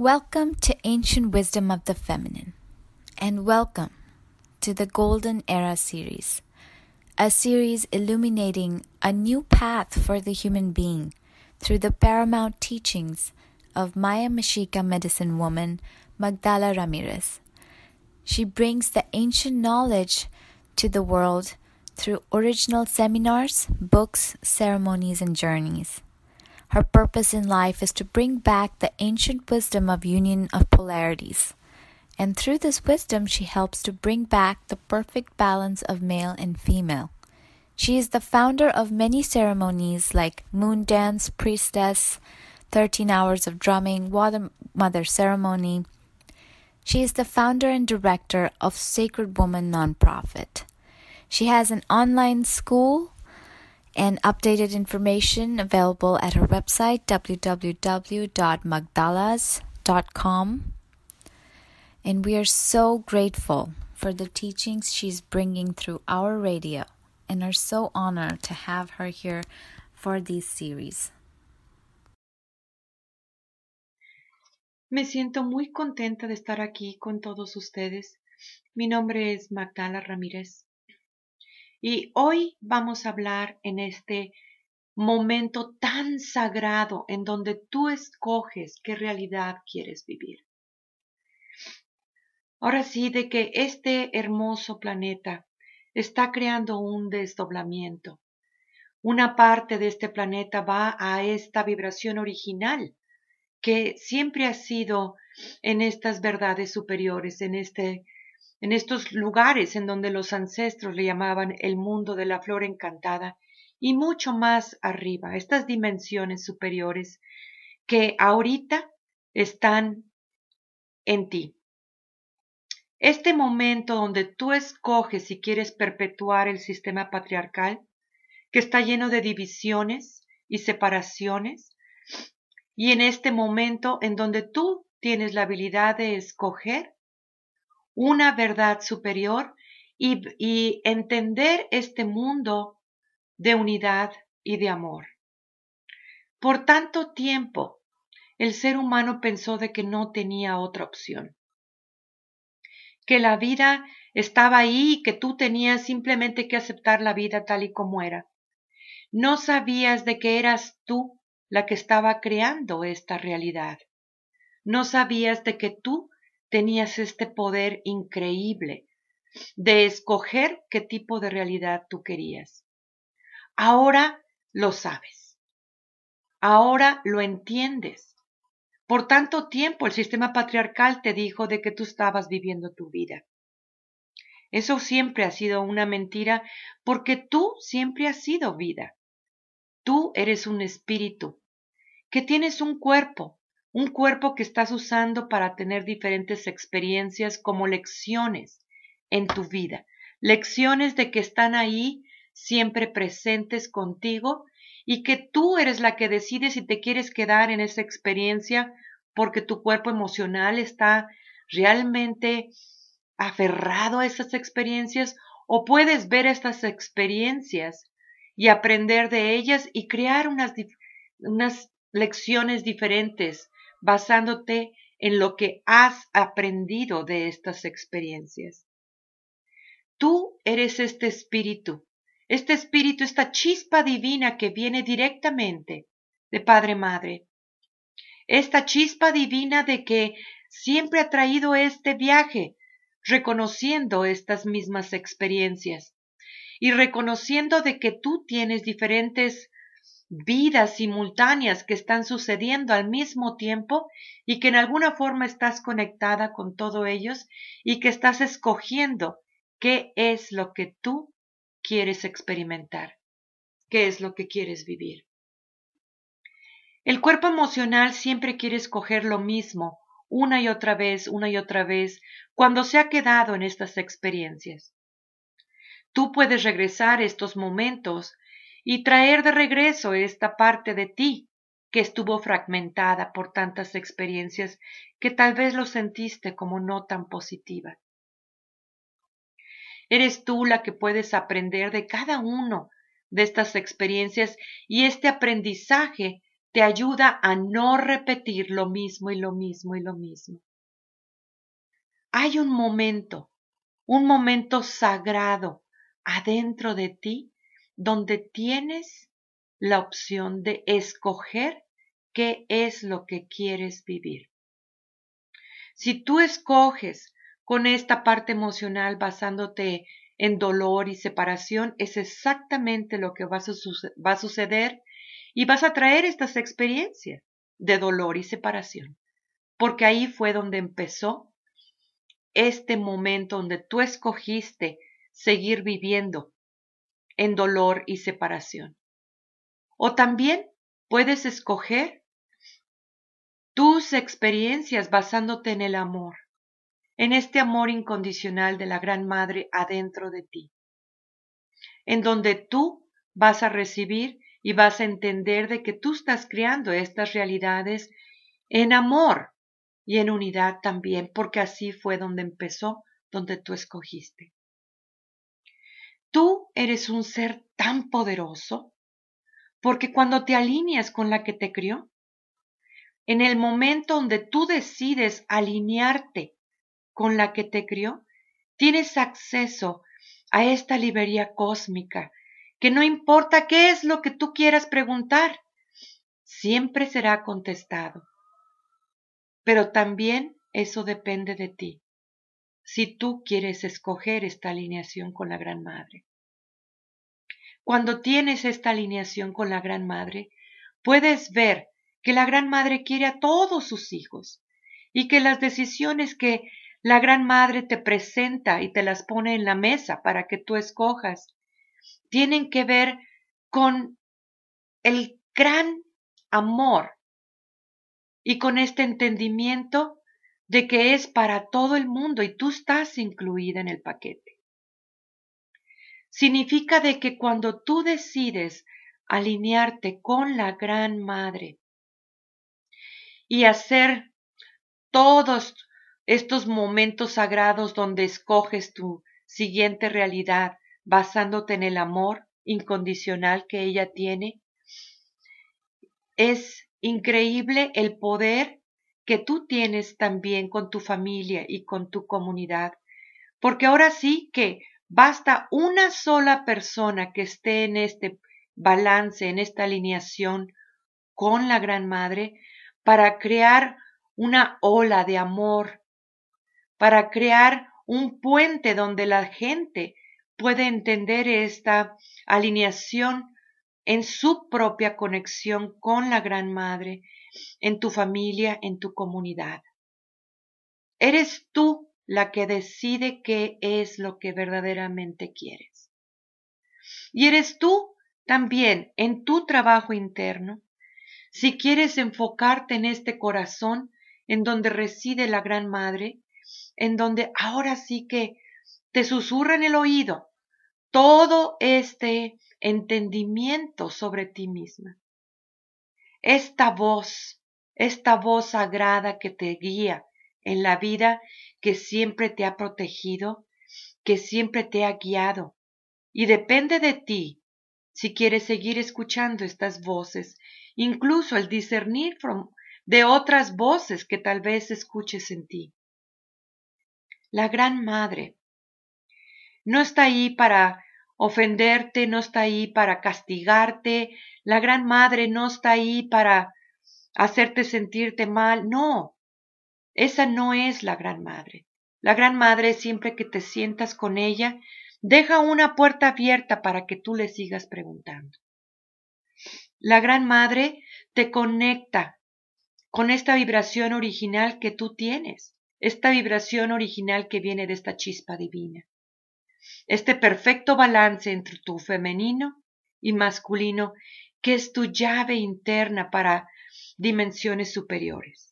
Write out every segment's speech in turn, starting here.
Welcome to Ancient Wisdom of the Feminine, and welcome to the Golden Era series, a series illuminating a new path for the human being through the paramount teachings of Maya Mexica medicine woman Magdala Ramirez. She brings the ancient knowledge to the world through original seminars, books, ceremonies, and journeys. Her purpose in life is to bring back the ancient wisdom of union of polarities. And through this wisdom, she helps to bring back the perfect balance of male and female. She is the founder of many ceremonies like Moon Dance, Priestess, 13 Hours of Drumming, Water Mother Ceremony. She is the founder and director of Sacred Woman Nonprofit. She has an online school and updated information available at her website www.magdalas.com. And we are so grateful for the teachings she's bringing through our radio and are so honored to have her here for this series. Me siento muy contenta de estar aquí con todos ustedes. Mi nombre es Magdala Ramírez y hoy vamos a hablar en este momento tan sagrado en donde tú escoges qué realidad quieres vivir. Ahora sí, de que este hermoso planeta está creando un desdoblamiento. Una parte de este planeta va a esta vibración original que siempre ha sido en estas verdades superiores, en este en estos lugares en donde los ancestros le llamaban el mundo de la flor encantada y mucho más arriba, estas dimensiones superiores que ahorita están en ti. Este momento donde tú escoges si quieres perpetuar el sistema patriarcal, que está lleno de divisiones y separaciones, y en este momento en donde tú tienes la habilidad de escoger una verdad superior y, entender este mundo de unidad y de amor. Por tanto tiempo, el ser humano pensó de que no tenía otra opción, que la vida estaba ahí y que tú tenías simplemente que aceptar la vida tal y como era. No sabías de que eras tú la que estaba creando esta realidad. No sabías de que tú tenías este poder increíble de escoger qué tipo de realidad tú querías. Ahora lo sabes. Ahora lo entiendes. Por tanto tiempo el sistema patriarcal te dijo de que tú estabas viviendo tu vida. Eso siempre ha sido una mentira porque tú siempre has sido vida. Tú eres un espíritu que tienes un cuerpo un cuerpo que estás usando para tener diferentes experiencias como lecciones en tu vida, lecciones de que están ahí siempre presentes contigo y que tú eres la que decides si te quieres quedar en esa experiencia porque tu cuerpo emocional está realmente aferrado a esas experiencias o puedes ver estas experiencias y aprender de ellas y crear unas, unas lecciones diferentes basándote en lo que has aprendido de estas experiencias. Tú eres este espíritu, este espíritu, esta chispa divina que viene directamente de Padre Madre. Esta chispa divina de que siempre ha traído este viaje, reconociendo estas mismas experiencias y reconociendo de que tú tienes diferentes vidas simultáneas que están sucediendo al mismo tiempo y que en alguna forma estás conectada con todos ellos y que estás escogiendo qué es lo que tú quieres experimentar, qué es lo que quieres vivir. El cuerpo emocional siempre quiere escoger lo mismo una y otra vez, una y otra vez, cuando se ha quedado en estas experiencias. Tú puedes regresar estos momentos y traer de regreso esta parte de ti que estuvo fragmentada por tantas experiencias que tal vez lo sentiste como no tan positiva. Eres tú la que puedes aprender de cada uno de estas experiencias y este aprendizaje te ayuda a no repetir lo mismo y lo mismo y lo mismo. Hay un momento, un momento sagrado adentro de ti donde tienes la opción de escoger qué es lo que quieres vivir. Si tú escoges con esta parte emocional basándote en dolor y separación, es exactamente lo que va a, suceder y vas a traer estas experiencias de dolor y separación, porque ahí fue donde empezó este momento donde tú escogiste seguir viviendo en dolor y separación. O también puedes escoger tus experiencias basándote en el amor, en este amor incondicional de la Gran Madre adentro de ti, en donde tú vas a recibir y vas a entender de que tú estás creando estas realidades en amor y en unidad también, porque así fue donde empezó, donde tú escogiste. Tú eres un ser tan poderoso, porque cuando te alineas con la que te crió, en el momento donde tú decides alinearte con la que te crió, tienes acceso a esta libertad cósmica que no importa qué es lo que tú quieras preguntar, siempre será contestado. Pero también eso depende de ti, si tú quieres escoger esta alineación con la Gran Madre. Cuando tienes esta alineación con la Gran Madre, puedes ver que la Gran Madre quiere a todos sus hijos y que las decisiones que la Gran Madre te presenta y te las pone en la mesa para que tú escojas tienen que ver con el gran amor y con este entendimiento de que es para todo el mundo y tú estás incluida en el paquete. Significa de que cuando tú decides alinearte con la Gran Madre y hacer todos estos momentos sagrados donde escoges tu siguiente realidad, basándote en el amor incondicional que ella tiene. Es increíble el poder que tú tienes también con tu familia y con tu comunidad, porque ahora sí que basta una sola persona que esté en este balance, en esta alineación con la Gran Madre, para crear una ola de amor, para crear un puente donde la gente puede entender esta alineación en su propia conexión con la Gran Madre, en tu familia, en tu comunidad. Eres tú la que decide qué es lo que verdaderamente quieres. Y eres tú también en tu trabajo interno, si quieres enfocarte en este corazón en donde reside la Gran Madre, en donde ahora sí que te susurra en el oído todo este entendimiento sobre ti misma. Esta voz, esta voz sagrada que te guía en la vida, que siempre te ha protegido, que siempre te ha guiado. Y depende de ti si quieres seguir escuchando estas voces, incluso el discernir de otras voces que tal vez escuches en ti. La Gran Madre no está ahí para ofenderte, no está ahí para castigarte, la Gran Madre no está ahí para hacerte sentirte mal, no, esa no es la Gran Madre. La Gran Madre, siempre que te sientas con ella, deja una puerta abierta para que tú le sigas preguntando. La Gran Madre te conecta con esta vibración original que tú tienes, esta vibración original que viene de esta chispa divina este perfecto balance entre tu femenino y masculino que es tu llave interna para dimensiones superiores.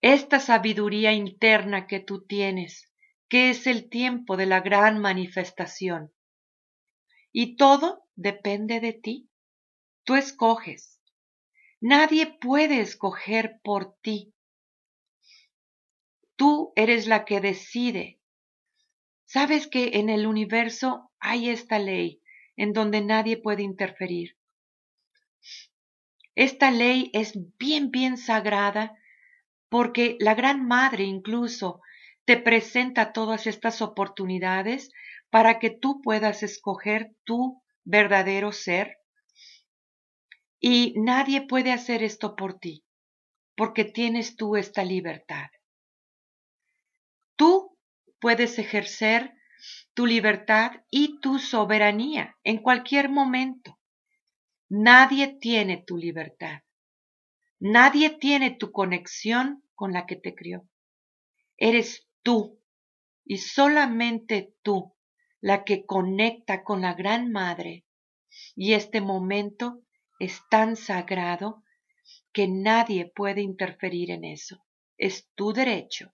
Esta sabiduría interna que tú tienes, que es el tiempo de la gran manifestación. Y todo depende de ti. Tú escoges. Nadie puede escoger por ti. Tú eres la que decide Sabes que en el universo hay esta ley en donde nadie puede interferir. Esta ley es bien, bien sagrada porque la Gran Madre incluso te presenta todas estas oportunidades para que tú puedas escoger tu verdadero ser. Y nadie puede hacer esto por ti, porque tienes tú esta libertad. Tú puedes ejercer tu libertad y tu soberanía en cualquier momento. Nadie tiene tu libertad. Nadie tiene tu conexión con la que te crió. Eres tú y solamente tú la que conecta con la Gran Madre. Y este momento es tan sagrado que nadie puede interferir en eso. Es tu derecho.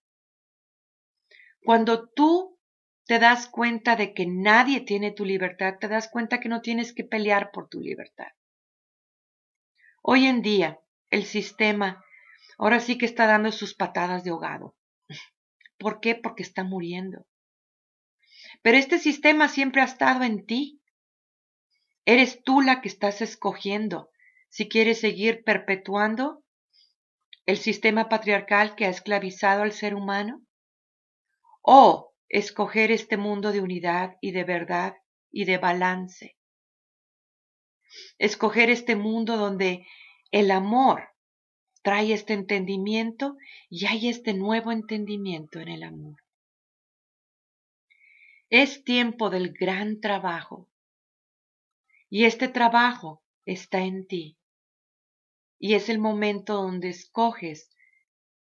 Cuando tú te das cuenta de que nadie tiene tu libertad, te das cuenta que no tienes que pelear por tu libertad. Hoy en día, el sistema ahora sí que está dando sus patadas de ahogado. ¿Por qué? Porque está muriendo. Pero este sistema siempre ha estado en ti. Eres tú la que estás escogiendo si quieres seguir perpetuando el sistema patriarcal que ha esclavizado al ser humano o escoger este mundo de unidad y de verdad y de balance. Escoger este mundo donde el amor trae este entendimiento y hay este nuevo entendimiento en el amor. Es tiempo del gran trabajo y este trabajo está en ti y es el momento donde escoges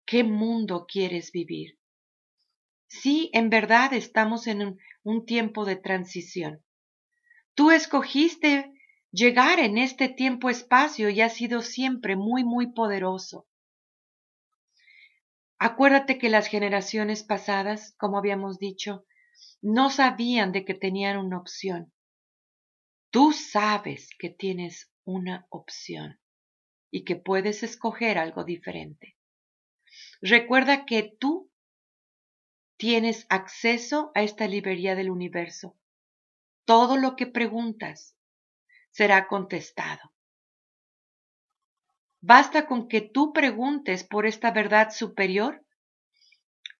qué mundo quieres vivir. Sí, en verdad estamos en un, tiempo de transición. Tú escogiste llegar en este tiempo-espacio y has sido siempre muy, muy poderoso. Acuérdate que las generaciones pasadas, como habíamos dicho, no sabían de que tenían una opción. Tú sabes que tienes una opción y que puedes escoger algo diferente. Recuerda que tú tienes acceso a esta librería del universo. Todo lo que preguntas será contestado. Basta con que tú preguntes por esta verdad superior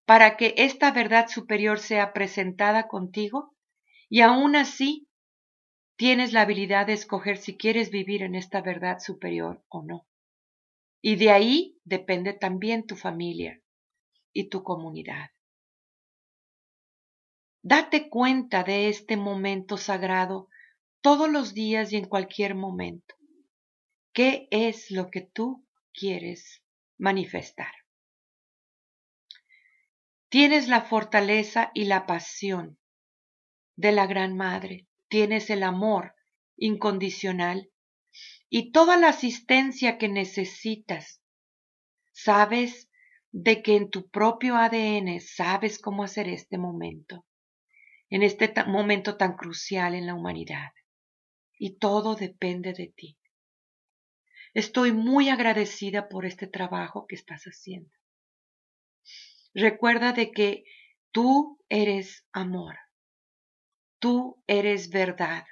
para que esta verdad superior sea presentada contigo y aún así tienes la habilidad de escoger si quieres vivir en esta verdad superior o no. Y de ahí depende también tu familia y tu comunidad. Date cuenta de este momento sagrado todos los días y en cualquier momento. ¿Qué es lo que tú quieres manifestar? Tienes la fortaleza y la pasión de la Gran Madre, tienes el amor incondicional y toda la asistencia que necesitas. Sabes de que en tu propio ADN sabes cómo hacer este momento en este momento tan crucial en la humanidad. Y todo depende de ti. Estoy muy agradecida por este trabajo que estás haciendo. Recuerda de que tú eres amor. Tú eres verdad.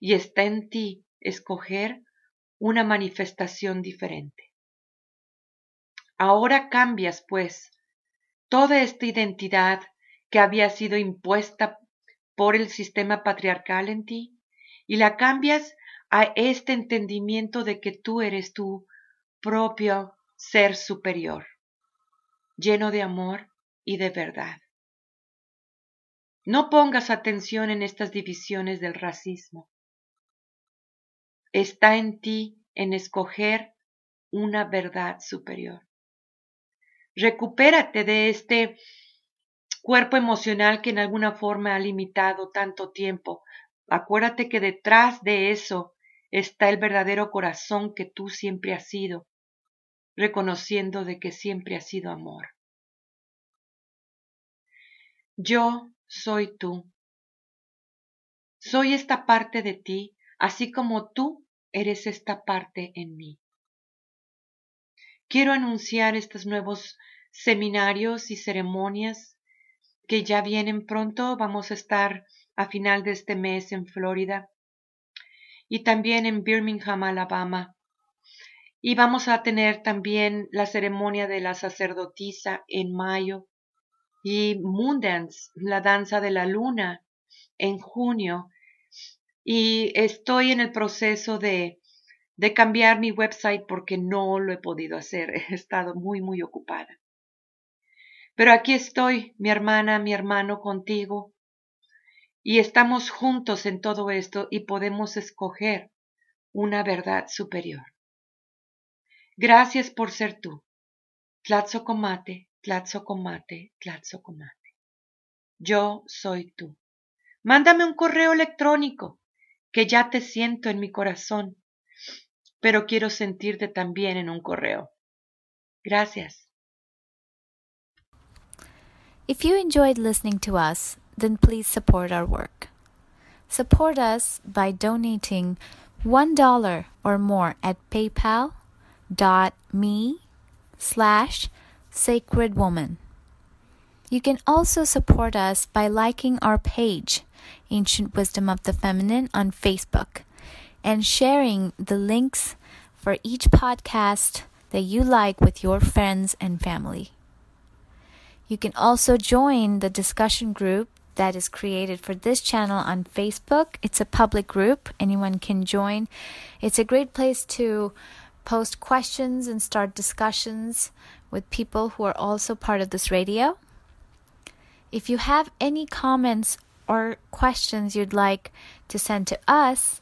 Y está en ti escoger una manifestación diferente. Ahora cambias, pues, toda esta identidad que había sido impuesta por el sistema patriarcal en ti y la cambias a este entendimiento de que tú eres tu propio ser superior, lleno de amor y de verdad. No pongas atención en estas divisiones del racismo. Está en ti en escoger una verdad superior. Recupérate de este cuerpo emocional que en alguna forma ha limitado tanto tiempo. Acuérdate que detrás de eso está el verdadero corazón que tú siempre has sido, reconociendo de que siempre has sido amor. Yo soy tú. Soy esta parte de ti, así como tú eres esta parte en mí. Quiero anunciar estos nuevos seminarios y ceremonias que ya vienen pronto. Vamos a estar a final de este mes en Florida. y también en Birmingham, Alabama. Y vamos a tener también la ceremonia de la sacerdotisa en mayo y Moondance, la danza de la luna, en junio. Y estoy en el proceso de, de cambiar mi website porque no lo he podido hacer. He estado muy, muy ocupada. Pero aquí estoy, mi hermana, mi hermano, contigo. Y estamos juntos en todo esto y podemos escoger una verdad superior. Gracias por ser tú. Tlatzocomate, Tlatzocomate, Tlatzocomate. Yo soy tú. Mándame un correo electrónico, que ya te siento en mi corazón, pero quiero sentirte también en un correo. Gracias. You enjoyed listening to us, then please support our work. Support us by donating $1 or more at PayPal dot me slash. You can also support us by liking our page, Ancient Wisdom of the Feminine, on Facebook and sharing the links for each podcast that you like with your friends and family. You can also join the discussion group that is created for this channel on Facebook. It's a public group, anyone can join. It's a great place to post questions and start discussions with people who are also part of this radio. If you have any comments or questions you'd like to send to us,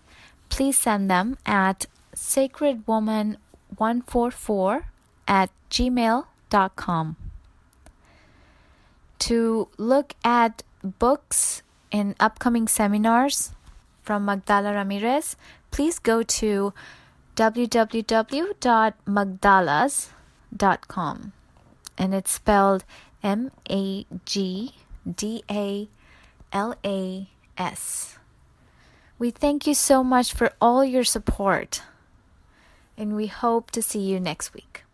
please send them at sacredwoman144 at gmail.com. To look at books and upcoming seminars from Magdala Ramirez, please go to www.magdalas.com and it's spelled M A G D A L A S. We thank you so much for all your support and we hope to see you next week.